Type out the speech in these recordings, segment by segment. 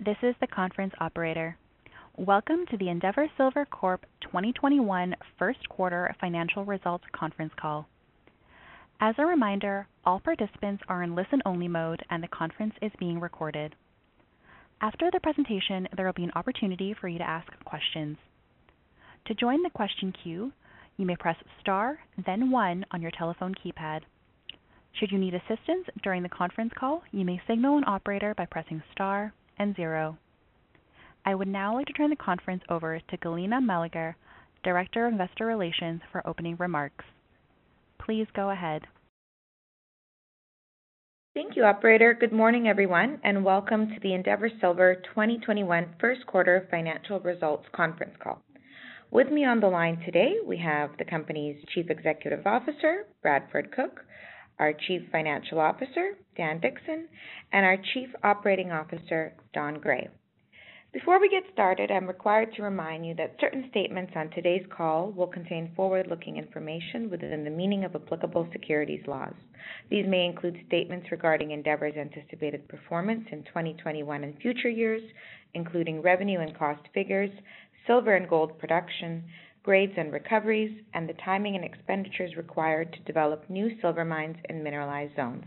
This is the conference operator. Welcome to the Endeavour Silver Corp 2021 first quarter financial results conference call. As a reminder, all participants are in listen-only mode, and the conference is being recorded. After the presentation, there will be an opportunity for you to ask questions. To join the question queue, you may press star then one on your telephone keypad. Should you need assistance during the conference call, you may signal an operator by pressing star and zero. I would now like to turn the conference over to Galina Meleger, Director of Investor Relations, for opening remarks. Please go ahead. Thank you, operator. Good morning, everyone, and welcome to the Endeavour Silver 2021 first quarter financial results conference call. With me on the line today, we have the company's Chief Executive Officer, Bradford Cooke, our Chief Financial Officer, Dan Dickson, and our Chief Operating Officer, Don Gray. Before we get started, I'm required to remind you that certain statements on today's call will contain forward-looking information within the meaning of applicable securities laws. These may include statements regarding Endeavour's anticipated performance in 2021 and future years, including revenue and cost figures, silver and gold production, grades and recoveries, and the timing and expenditures required to develop new silver mines in mineralized zones.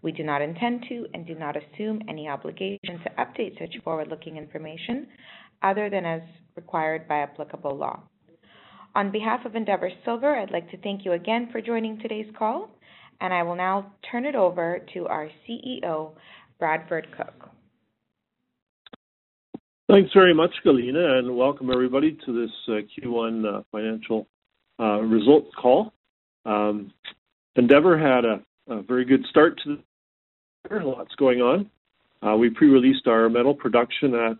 We do not intend to and do not assume any obligation to update such forward-looking information other than as required by applicable law. On behalf of Endeavour Silver, I'd like to thank you again for joining today's call, and I will now turn it over to our CEO, Bradford Cooke. Thanks very much, Galina, and welcome everybody to this uh, Q1 uh, financial uh, results call. Um, Endeavour had a very good start to the year. Lots going on. We pre-released our metal production at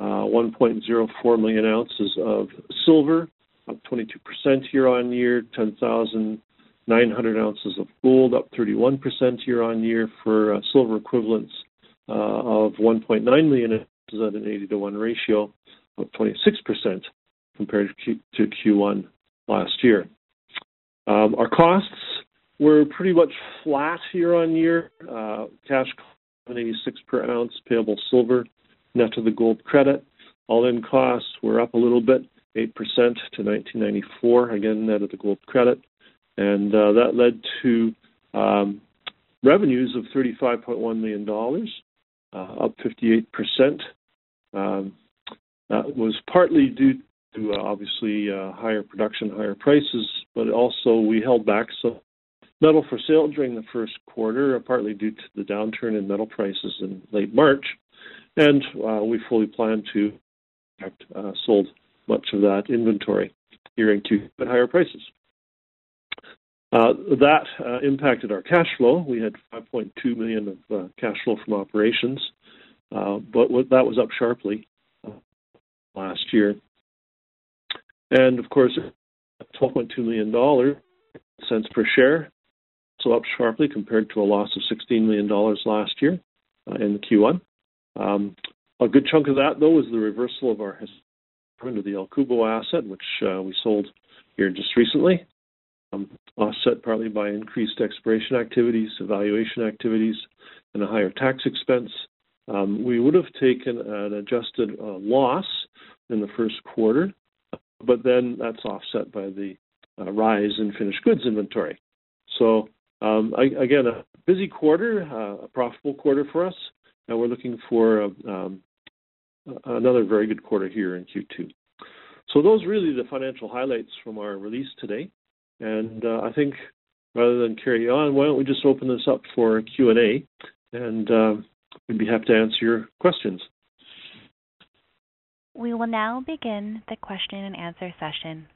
1.04 million ounces of silver, up 22% year-on-year, 10,900 ounces of gold, up 31% year-on-year for silver equivalents of 1.9 million ounces at an 80-to-1 ratio of 26% compared to Q1 last year. Um, our costs were pretty much flat year-on-year. Uh, cash cost 86 per ounce payable silver net of the gold credit. All-in costs were up a little bit, 8% to 1,994, again, net of the gold credit. And uh, that led to um, revenues of $35.1 million, Uh, up 58%. Um, that was partly due to uh, obviously uh, higher production, higher prices, but also we held back some metal for sale during the first quarter, partly due to the downturn in metal prices in late March. And uh, we fully plan to have sold much of that inventory here in Q2 at higher prices. Uh, that uh, impacted our cash flow. We had 5.2 million of uh, cash flow from operations, uh, but what, that was up sharply last year. And of course, $12.2 million cents per share, so up sharply compared to a loss of $16 million last year in Q1. Um, A good chunk of that, though, was the reversal of our into the El Cubo asset, which we sold here just recently, Um, offset partly by increased exploration activities, evaluation activities, and a higher tax expense. Um, we would have taken an adjusted uh, loss in the first quarter, but then that's offset by the uh, rise in finished goods inventory. So um, again, a busy quarter, uh, a profitable quarter for us, and we're looking for another very good quarter here in Q2. So Those really the financial highlights from our release today. Uh, I think rather than carry on, why don't we just open this up for Q&A, and uh, we'd be happy to answer your questions. We will now begin the question and answer session.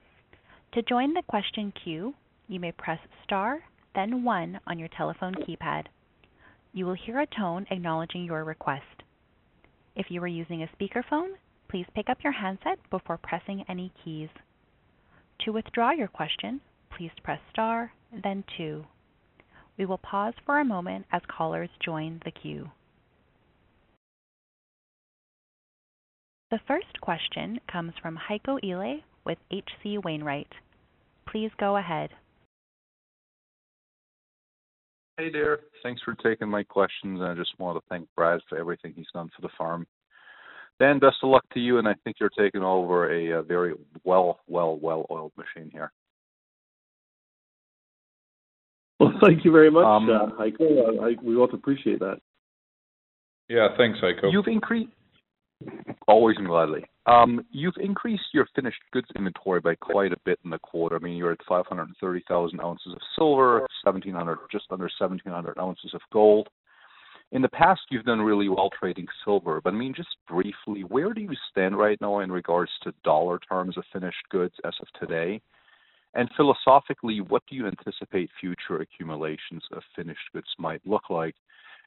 To join the question queue, you may press star then one on your telephone keypad. You will hear a tone acknowledging your request. If you are using a speakerphone, please pick up your handset before pressing any keys. To withdraw your question, please press star, then two. We will pause for a moment as callers join the queue. The first question comes from Heiko Ihle with H.C. Wainwright. Please go ahead. Hey there. Thanks for taking my questions. I just want to thank Brad for everything he's done for the farm. Dan, best of luck to you, and I think you're taking over a very well, well, well-oiled machine here. Well, thank you very much, Heiko. We both appreciate that. Yeah. Thanks, Heiko. You've increased always and gladly. Um, You've increased your finished goods inventory by quite a bit in the quarter. I mean, you're at 530,000 ounces of silver, 1,700, just under 1,700 ounces of gold. In the past, you've done really well trading silver. But I mean, just briefly, where do you stand right now in regards to dollar terms of finished goods as of today? And philosophically, what do you anticipate future accumulations of finished goods might look like?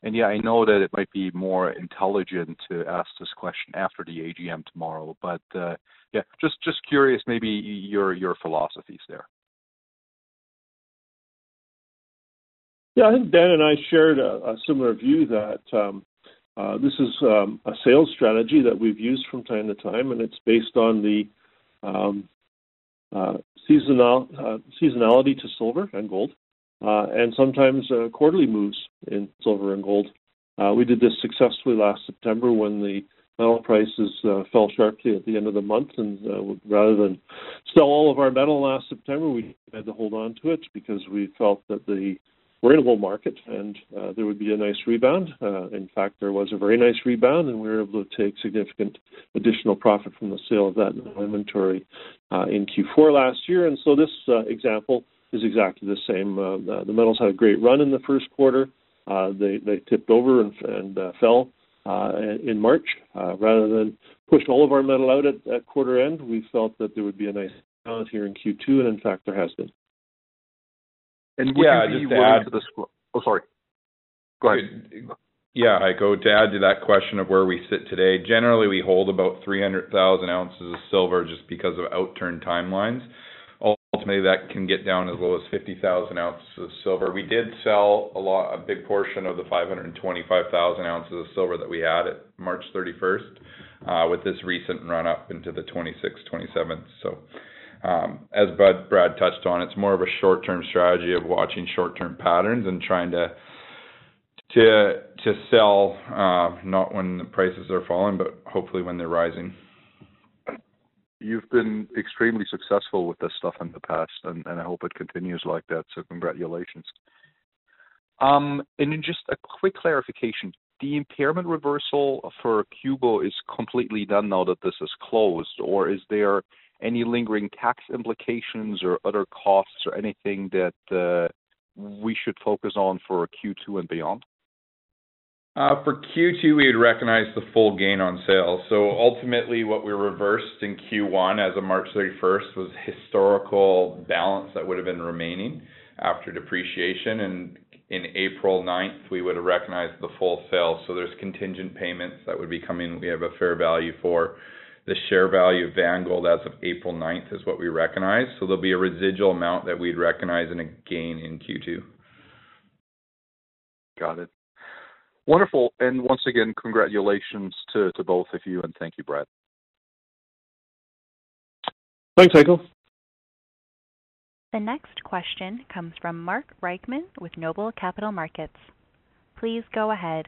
And yeah, I know that it might be more intelligent to ask this question after the AGM tomorrow, but uh, yeah, just just curious maybe your your philosophies there. Yeah. I think Dan and I shared a similar view that um, uh, this is um, a sales strategy that we've used from time to time, and it's based on the um, Uh, uh, seasonality to silver and gold, uh, and sometimes quarterly moves in silver and gold. We did this successfully last September when the metal prices fell sharply at the end of the month. And rather than sell all of our metal last September, we had to hold on to it because we felt that we're in a bull market and uh, there would be a nice rebound. Uh, in fact, there was a very nice rebound, and we were able to take significant additional profit from the sale of that inventory uh, in Q4 last year. And so this example is exactly the same. The metals had a great run in the first quarter. They tipped over and fell in March. Rather than push all of our metal out at quarter end, we felt that there would be a nice balance here in Q2, and in fact, there has been. Would you be willing to Oh, sorry. Go ahead. Yeah, Heiko, to add to that question of where we sit today, generally, we hold about 300,000 ounces of silver just because of outturn timelines. Ultimately, that can get down as low as 50,000 ounces of silver. We did sell a lot, a big portion of the 525,000 ounces of silver that we had at March 31st uh, with this recent run up into the 26th, 27th. As Brad touched on, it's more of a short-term strategy of watching short-term patterns and trying to to to sell, not when the prices are falling, but hopefully when they're rising. You've been extremely successful with this stuff in the past, and I hope it continues like that, so congratulations. Um just a quick clarification. The impairment reversal for Cubo is completely done now that this is closed, or is there any lingering tax implications or other costs or anything that uh, we should focus on for Q2 and beyond? Uh, for Q2, we had recognized the full gain on sale. So ultimately, what we reversed in Q1 as of March 31st was historical balance that would have been remaining after depreciation. And in April 9th, we would have recognized the full sale. So there's contingent payments that would be coming. We have a fair value for the share value of Vangold as of April 9th is what we recognize. So there'll be a residual amount that we'd recognize in a gain in Q2. Got it. Wonderful. And once again, congratulations to both of you, and thank you, Brad. Thanks, Heiko. The next question comes from Mark Reichman with Noble Capital Markets. Please go ahead.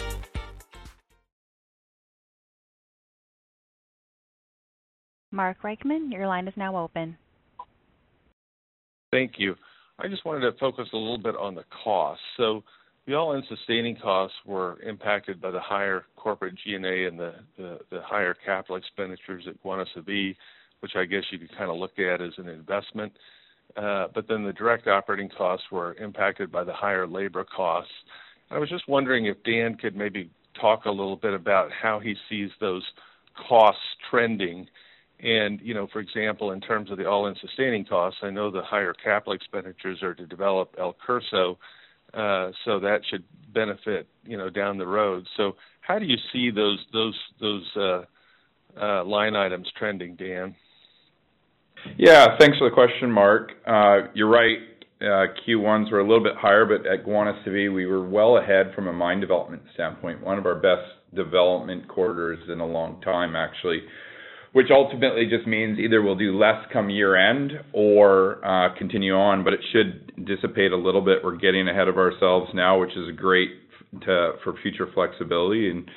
Mark Reichman, your line is now open. Thank you. I just wanted to focus a little bit on the cost. the all-in sustaining costs were impacted by the higher corporate G&A and the, higher capital expenditures at Guanaceví, which I guess you could kind of look at as an investment. Uh, but then the direct operating costs were impacted by the higher labor costs. I was just wondering if Dan could maybe talk a little bit about how he sees those costs trending. And, you know, for example, in terms of the all-in sustaining costs, I know the higher capital expenditures are to develop El Curso, uh, so that should benefit, you know, down the road. So how do you see those those those uh, uh, line items trending, Dan? Yeah, thanks for the question, Mark. Uh, you're right. Uh, Q1s were a little bit higher, but at Guanaceví, we were well ahead from a mine development standpoint. One of our best development quarters in a long time, actually, which ultimately just means either we'll do less come year-end or uh, continue on, but it should dissipate a little bit. We're getting ahead of ourselves now, which is great for future flexibility. And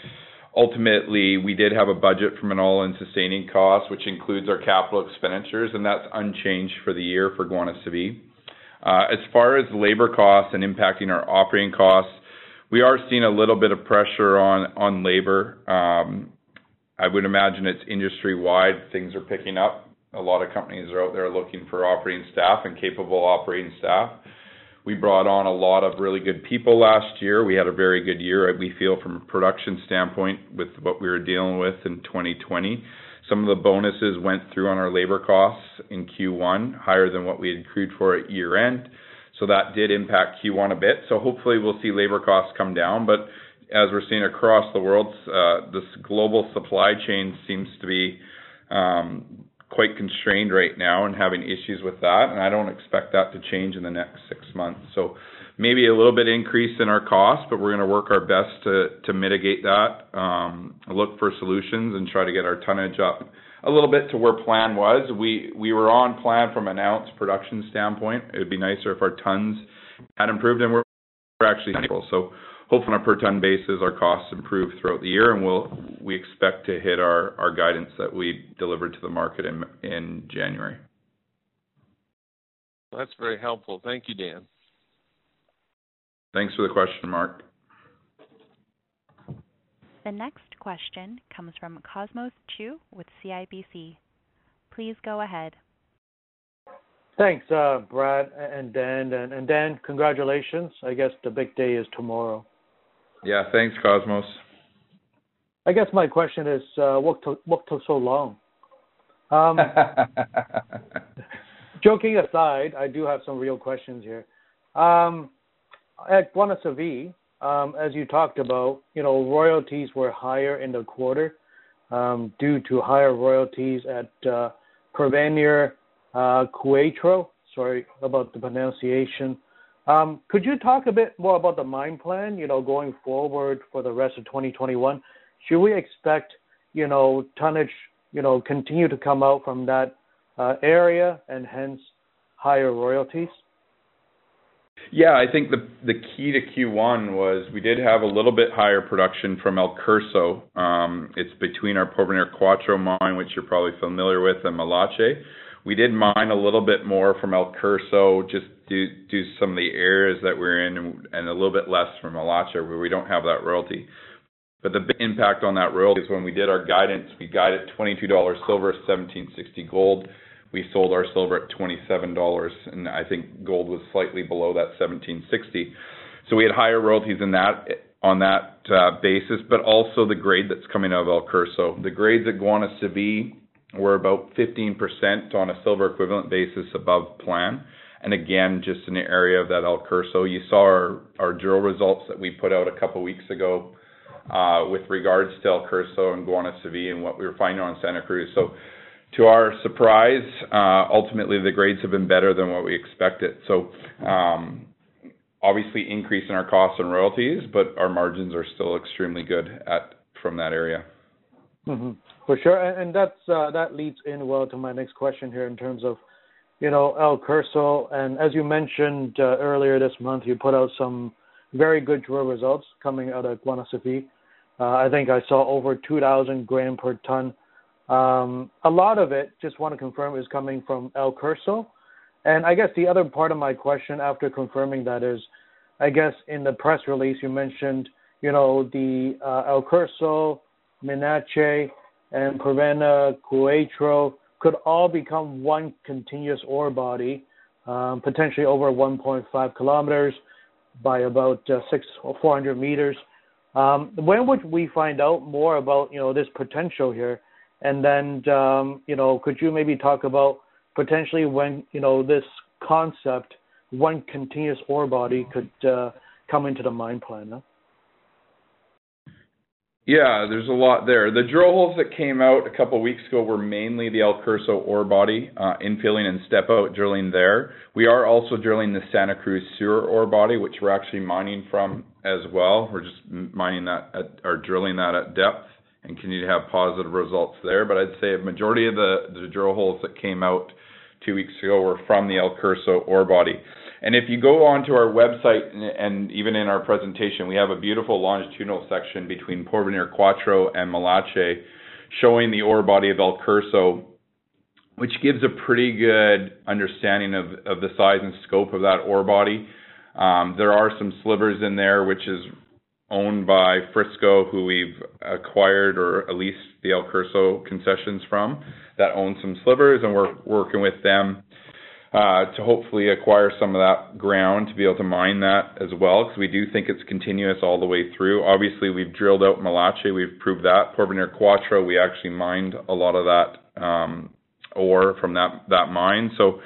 Ultimately, we did have a budget from an all-in sustaining cost, which includes our capital expenditures, and that's unchanged for the year for Guanaceví. Uh, as far as labor costs and impacting our operating costs, we are seeing a little bit of pressure on on labor. Um, I would imagine it's industry-wide. Things are picking up. A lot of companies are out there looking for operating staff and capable operating staff. We brought on a lot of really good people last year. We had a very good year, we feel, from a production standpoint with what we were dealing with in 2020. Some of the bonuses went through on our labor costs in Q1, higher than what we had accrued for at year-end. So that did impact Q1 a bit. So hopefully we'll see labor costs come down. But as we're seeing across the world, uh, this global supply chain seems to be um, quite constrained right now and having issues with that, and I don't expect that to change in the next six months. So maybe a little bit increase in our costs, but we're going to work our best to to mitigate that, um, look for solutions, and try to get our tonnage up a little bit to where plan was. We we were on plan from an ounce production standpoint. It would be nicer if our tons had improved, and we're actually so hopefully on a per ton basis, our costs improve throughout the year, and we expect to hit our guidance that we delivered to the market in January. That's very helpful. Thank you, Dan. Thanks for the question, Mark. The next question comes from Cosmos Chiu with CIBC. Please go ahead. Thanks, uh, Brad and Dan. And Dan, congratulations. I guess the big day is tomorrow. Yeah, thanks, Cosmos. I guess my question is, uh, what took what took so long? Um, joking aside, I do have some real questions here. Um, at Guanaceví, um, as you talked about, you know, royalties were higher in the quarter um, due to higher royalties at uh, Porvenir uh, Cuatro. Sorry about the pronunciation. Um, could you talk a bit more about the mine plan, you know, going forward for the rest of 2021? Should we expect, you know, tonnage, you know, continue to come out from that uh, area and hence higher royalties? Yeah, I think the the key to Q1 was we did have a little bit higher production from El Curso. Um, it's between our Porvenir Cuatro mine, which you're probably familiar with, and Milache. We did mine a little bit more from El Curso, just do do some of the areas that we're in, and, a little bit less from Milache, where we don't have that royalty. But the big impact on that royalty is when we did our guidance, we guided $22 silver, 1760 gold. We sold our silver at $27, and I think gold was slightly below that 1760. So we had higher royalties in that on that uh, basis, but also the grade that's coming out of El Curso. The grades at Guanaceví we're about 15% on a silver equivalent basis above plan. And again, just in the area of that El Curso, you saw our, our drill results that we put out a couple weeks ago uh, with regards to El Curso and Guanaceví and what we were finding on Santa Cruz. So to our surprise, uh, ultimately the grades have been better than what we expected. So um, obviously increase in our costs and royalties, but our margins are still extremely good at from that area. Mm-hmm. For sure, and that's uh, that leads in well to my next question here in terms of, you know, El Curso, and as you mentioned uh, earlier this month, you put out some very good drill results coming out of Guanaceví. Uh, I think I saw over 2,000 gram per ton. Um, a lot of it, just want to confirm, is coming from El Curso. And I guess the other part of my question after confirming that is, I guess in the press release you mentioned, you know, the uh, El Curso, Milache, and Porvenir Cuatro could all become one continuous ore body, um, potentially over 1.5 kilometers by about uh, six or 400 meters. Um, when would we find out more about you know this potential here? And then um, you know, could you maybe talk about potentially when you know this concept, one continuous ore body, could uh, come into the mine plan? Huh? Yeah, there's a lot there. The drill holes that came out a couple weeks ago were mainly the El Curso ore body, uh, infilling and step out drilling there. We are also drilling the Santa Cruz Sur ore body, which we're actually mining from as well. We're just mining that at, or drilling that at depth and continue to have positive results there. But I'd say a majority of the, the drill holes that came out two weeks ago were from the El Curso ore body. And if you go onto our website and, and even in our presentation, we have a beautiful longitudinal section between Porvenir Cuatro and Milache showing the ore body of El Curso, which gives a pretty good understanding of, of the size and scope of that ore body. Um, there are some slivers in there, which is owned by Frisco, who we've acquired or at least the El Curso concessions from, that own some slivers, and we're working with them to hopefully acquire some of that ground to be able to mine that as well, because we do think it's continuous all the way through. Obviously, we've drilled out Milache, we've proved that. Porvenir Cuatro, we actually mined a lot of that um, ore from that that mine. So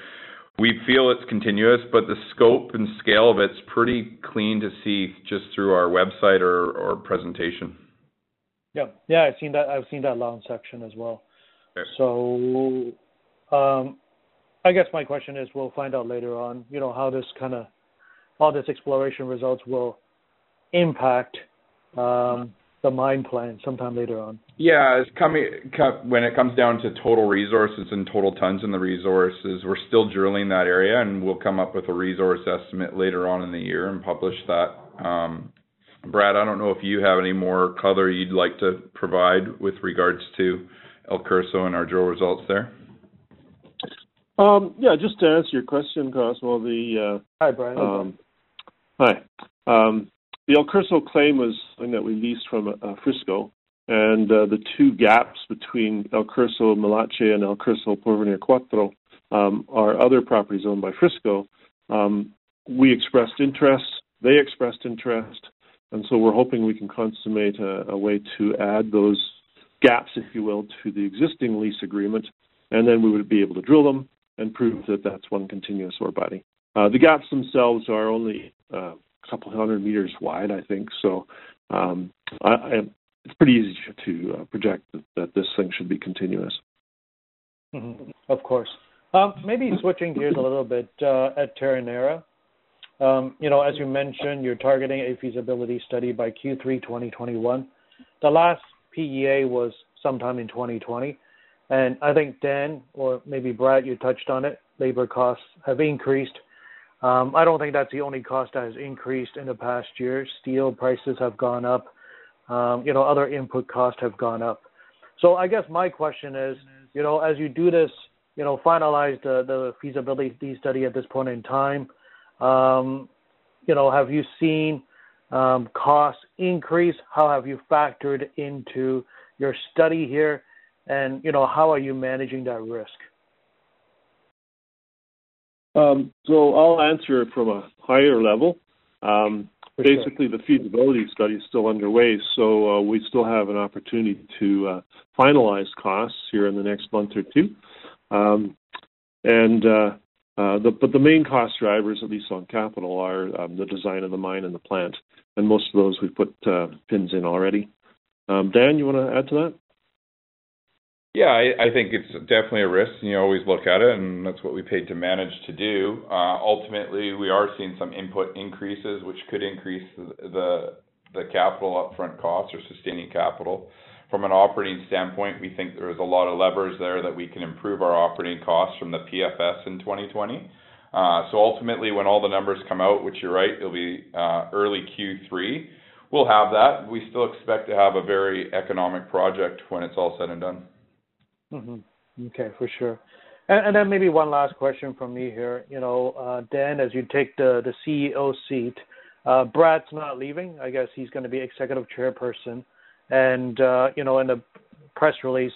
we feel it's continuous, but the scope and scale of it's pretty clean to see just through our website or, or presentation. Yeah, yeah, I've seen that. I've seen that long section as well. Okay. So, um, I guess my question is, we'll find out later on, you know, how this kind of, all this exploration results will impact um, the mine plan sometime later on. Yeah, it's coming when it comes down to total resources and total tons in the resources. We're still drilling that area, and we'll come up with a resource estimate later on in the year and publish that. Um, Brad, I don't know if you have any more color you'd like to provide with regards to El Curso and our drill results there. Um, yeah, just to answer your question, Cosmo, the uh, hi Brian. Um, hi. Um, the El Curso claim was something that we leased from uh, Frisco, and uh, the two gaps between El Curso Milache and El Curso Porvenir Cuatro um, are other properties owned by Frisco. Um, we expressed interest, they expressed interest, and so we're hoping we can consummate a, a way to add those gaps, if you will, to the existing lease agreement, and then we would be able to drill them and prove that that's one continuous ore body. Uh, the gaps themselves are only uh, a couple hundred meters wide, I think. So um, I, I, it's pretty easy to uh, project that, that, this thing should be continuous. Mm-hmm. Of course. Um, maybe switching gears a little bit uh, at Terronera. Um, you know, as you mentioned, you're targeting a feasibility study by Q3 2021. The last PEA was sometime in 2020. And I think Dan or maybe Brad, you touched on it. Labor costs have increased. Um, I don't think that's the only cost that has increased in the past year. Steel prices have gone up. Um, you know, other input costs have gone up. So I guess my question is, you know, as you do this, you know, finalize the, the feasibility study at this point in time, um, you know, have you seen um, costs increase? How have you factored into your study here? And you know how are you managing that risk? Um, so I'll answer from a higher level. Um, basically, the feasibility study is still underway, so uh, we still have an opportunity to uh, finalize costs here in the next month or two. Um, and uh, uh the, but the main cost drivers, at least on capital, are um, the design of the mine and the plant, and most of those we've put uh, pins in already. Um, Dan, you want to add to that? Yeah, I, think it's definitely a risk, and you always look at it, and that's what we paid to manage to do. Uh, ultimately, we are seeing some input increases, which could increase the the, the capital upfront costs or sustaining capital. From an operating standpoint, we think there's a lot of levers there that we can improve our operating costs from the PFS in 2020. Uh, so ultimately, when all the numbers come out, which you're right, it'll be uh, early Q3, we'll have that. We still expect to have a very economic project when it's all said and done. Mm-hmm. Okay, for sure. And, and, then maybe one last question from me here. You know, uh, Dan, as you take the the CEO seat, Uh, Brad's not leaving. I guess he's going to be executive chairperson. And, uh, you know, in the press release,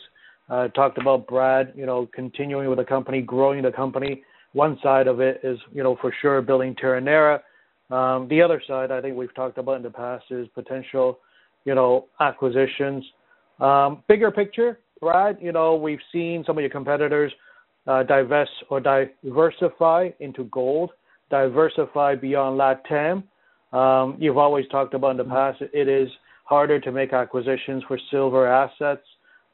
uh, talked about Brad, you know, continuing with the company, growing the company. One side of it is, you know, for sure building Terronera. Um, the other side, I think we've talked about in the past, is potential, you know, acquisitions. Um, bigger picture, Brad, you know, we've seen some of your competitors uh, divest or diversify into gold, diversify beyond LATAM. Um, you've always talked about in the past it is harder to make acquisitions for silver assets.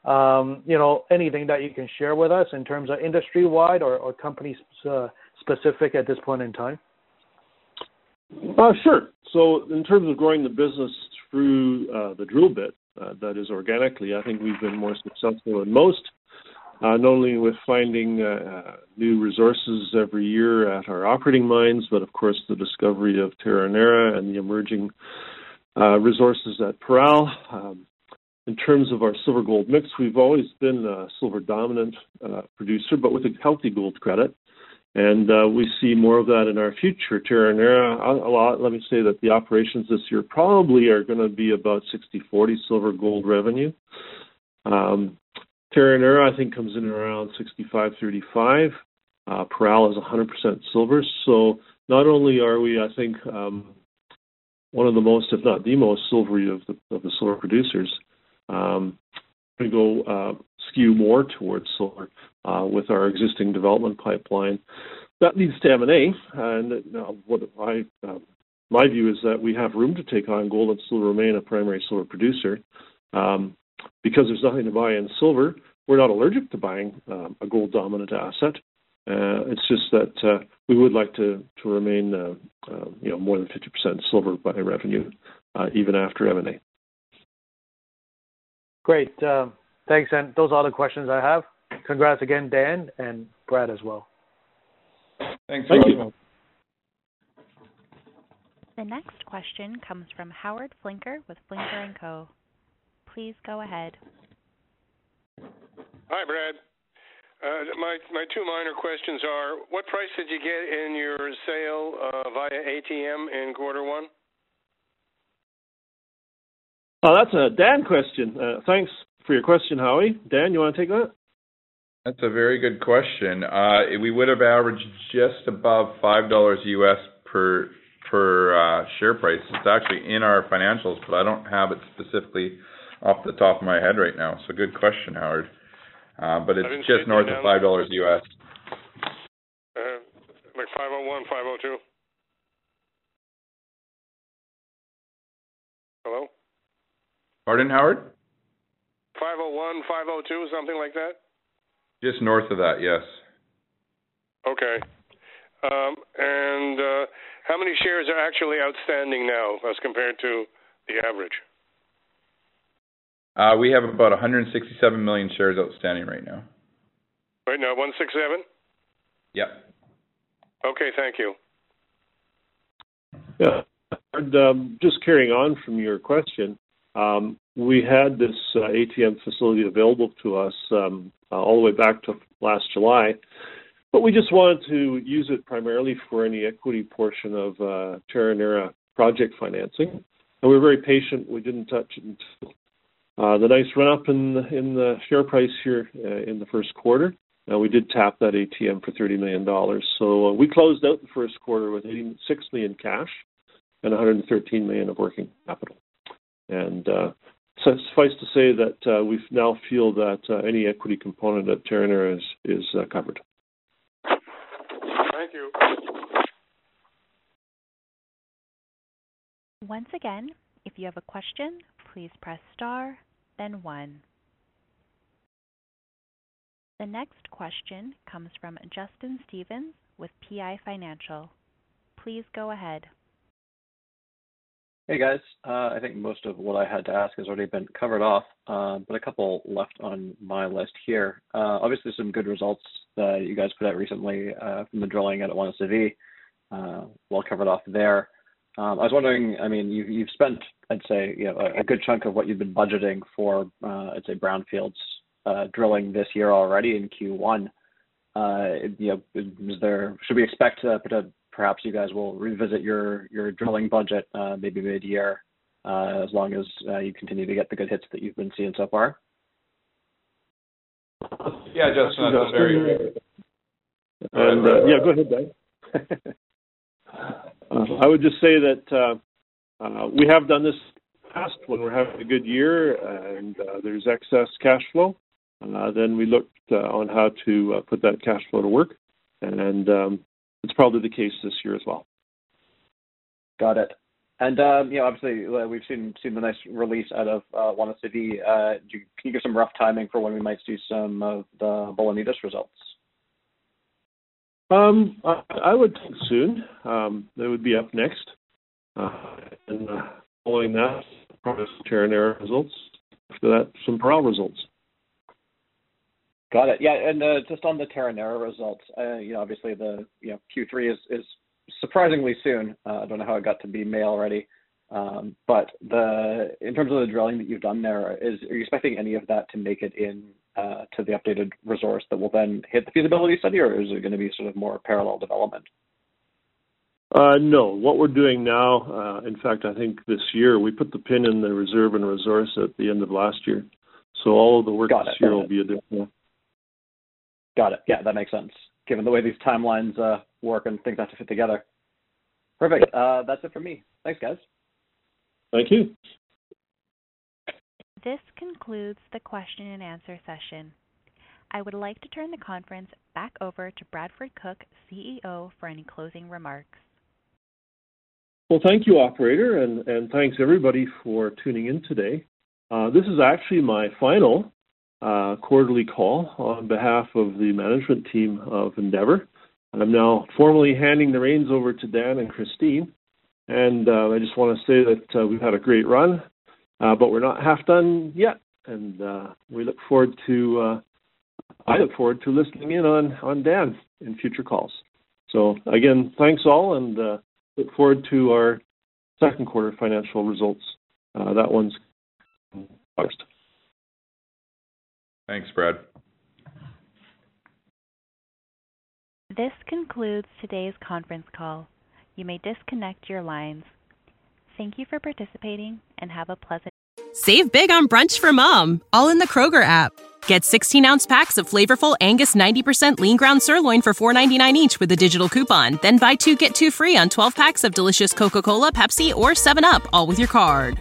Um, you know, anything that you can share with us in terms of industry-wide or, or company uh, specific at this point in time? Uh, sure. So, in terms of growing the business through uh, the drill bit, uh, that is organically, I think we've been more successful than most uh, not only with finding uh, new resources every year at our operating mines, but of course the discovery of Terronera and the emerging uh, resources at Parral. Um, in terms of our silver gold mix, we've always been a silver dominant uh, producer, but with a healthy gold credit. And uh, we see more of that in our future. Terronera, a lot, let me say that the operations this year probably are going to be about 60 40 silver gold revenue. Um, Terronera, I think, comes in around 65.35. Uh, Parral is 100% silver. So not only are we, I think, um, one of the most, if not the most, silvery of the, of the silver producers, um, we go uh, skew more towards silver uh, with our existing development pipeline. That leads to M&A, and uh, what I, uh, my view is that we have room to take on gold and still remain a primary silver producer. Um, because there's nothing to buy in silver, we're not allergic to buying um, a gold dominant asset. Uh, it's just that uh, we would like to to remain, uh, uh you know, more than 50% silver by revenue, uh, even after M&A. Great, um, thanks, and those are the questions I have. Congrats again, Dan and Brad as well. Thanks. Thank you. The next question comes from Howard Flinker with Flinker and Co. Please go ahead. Hi, Brad. Uh, my my two minor questions are: What price did you get in your sale uh, via ATM in quarter one? Oh, that's a Dan question. Uh, thanks for your question, Howie. Dan, you want to take that? That's a very good question. Uh, we would have averaged just above five dollars US per per uh, share price. It's actually in our financials, but I don't have it specifically off the top of my head right now. So good question, Howard. Uh, but it's just north of five dollars US. Like 501, 502. Hello. Pardon, Howard. 501, 502, something like that. Just north of that, yes. Okay. Um, and uh, how many shares are actually outstanding now as compared to the average? Uh, we have about 167 million shares outstanding right now. Right now, 167? Yep. Okay, thank you. Yeah. And, um, just carrying on from your question, um, we had this uh, ATM facility available to us um, uh, all the way back to last July, but we just wanted to use it primarily for any equity portion of uh, Terronera project financing. And we were very patient. We didn't touch it until uh, the nice run up in the, in the share price here uh, in the first quarter. Uh, we did tap that ATM for $30 million. So uh, we closed out the first quarter with 86 million cash and 113 million of working capital. And uh, suffice to say that uh, we now feel that uh, any equity component at Terronera is, is uh, covered. Thank you. Once again, if you have a question, please press star then one. The next question comes from Justin Stevens with PI Financial. Please go ahead. Hey, guys. Uh, I think most of what I had to ask has already been covered off, uh, but a couple left on my list here. Uh, obviously, some good results that you guys put out recently from the drilling at Guanaceví. Well covered off there. Um, I was wondering, I mean, you've spent, I'd say, you know, a good chunk of what you've been budgeting for, I'd say, brownfields drilling this year already in Q1. Uh, you know, is there should we expect perhaps you guys will revisit your your drilling budget uh, maybe mid-year, uh, as long as uh, you continue to get the good hits that you've been seeing so far. Yeah, Justin, that's a very. And uh, yeah, go ahead, Ben. uh, I would just say that uh, uh, we have done this past when we're having a good year and uh, there's excess cash flow. Uh, then we looked uh, on how to uh, put that cash flow to work, and um, it's probably the case this year as well. Got it. And um, you know, obviously, uh, we've seen seen the nice release out of uh, Guanaceví. Uh, you, can you give some rough timing for when we might see some of the Bolañitos results? Um, I, I would think soon. Um, they would be up next, uh, and uh, following that, probably some Terronera results. After that, some Parral results. Got it. Yeah, and uh, just on the Terronera results, uh, you know, obviously the you know Q3 is is surprisingly soon. Uh, I don't know how it got to be May already, um, but the in terms of the drilling that you've done there, is are you expecting any of that to make it in uh, to the updated resource that will then hit the feasibility study, or is it going to be sort of more parallel development? Uh, no, what we're doing now, in fact, I think this year we put the pin in the reserve and resource at the end of last year. So all of the work Got this year will be additional. Got it. Yeah, that makes sense. Given the way these timelines uh, work and things have to fit together. Perfect. Uh, that's it for me. Thanks, guys. Thank you. This concludes the question and answer session. I would like to turn the conference back over to Bradford Cooke, CEO, for any closing remarks. Well, thank you, operator, and, and thanks everybody for tuning in today. Uh, this is actually my final uh, quarterly call on behalf of the management team of Endeavour. I'm now formally handing the reins over to Dan and Christine, and uh, I just want to say that uh, we've had a great run, uh, but we're not half done yet, and uh, we look forward to. Uh, I look forward to listening in on on Dan in future calls. So again, thanks all, and look forward to our second quarter financial results. That one's August. Thanks, Brad. This concludes today's conference call. You may disconnect your lines. Thank you for participating and have a pleasant Save big on brunch for mom, all in the Kroger app. Get 16 ounce packs of flavorful Angus 90% lean ground sirloin for $4.99 each with a digital coupon. Then buy two get two free on 12 packs of delicious Coca Cola, Pepsi, or 7UP, all with your card.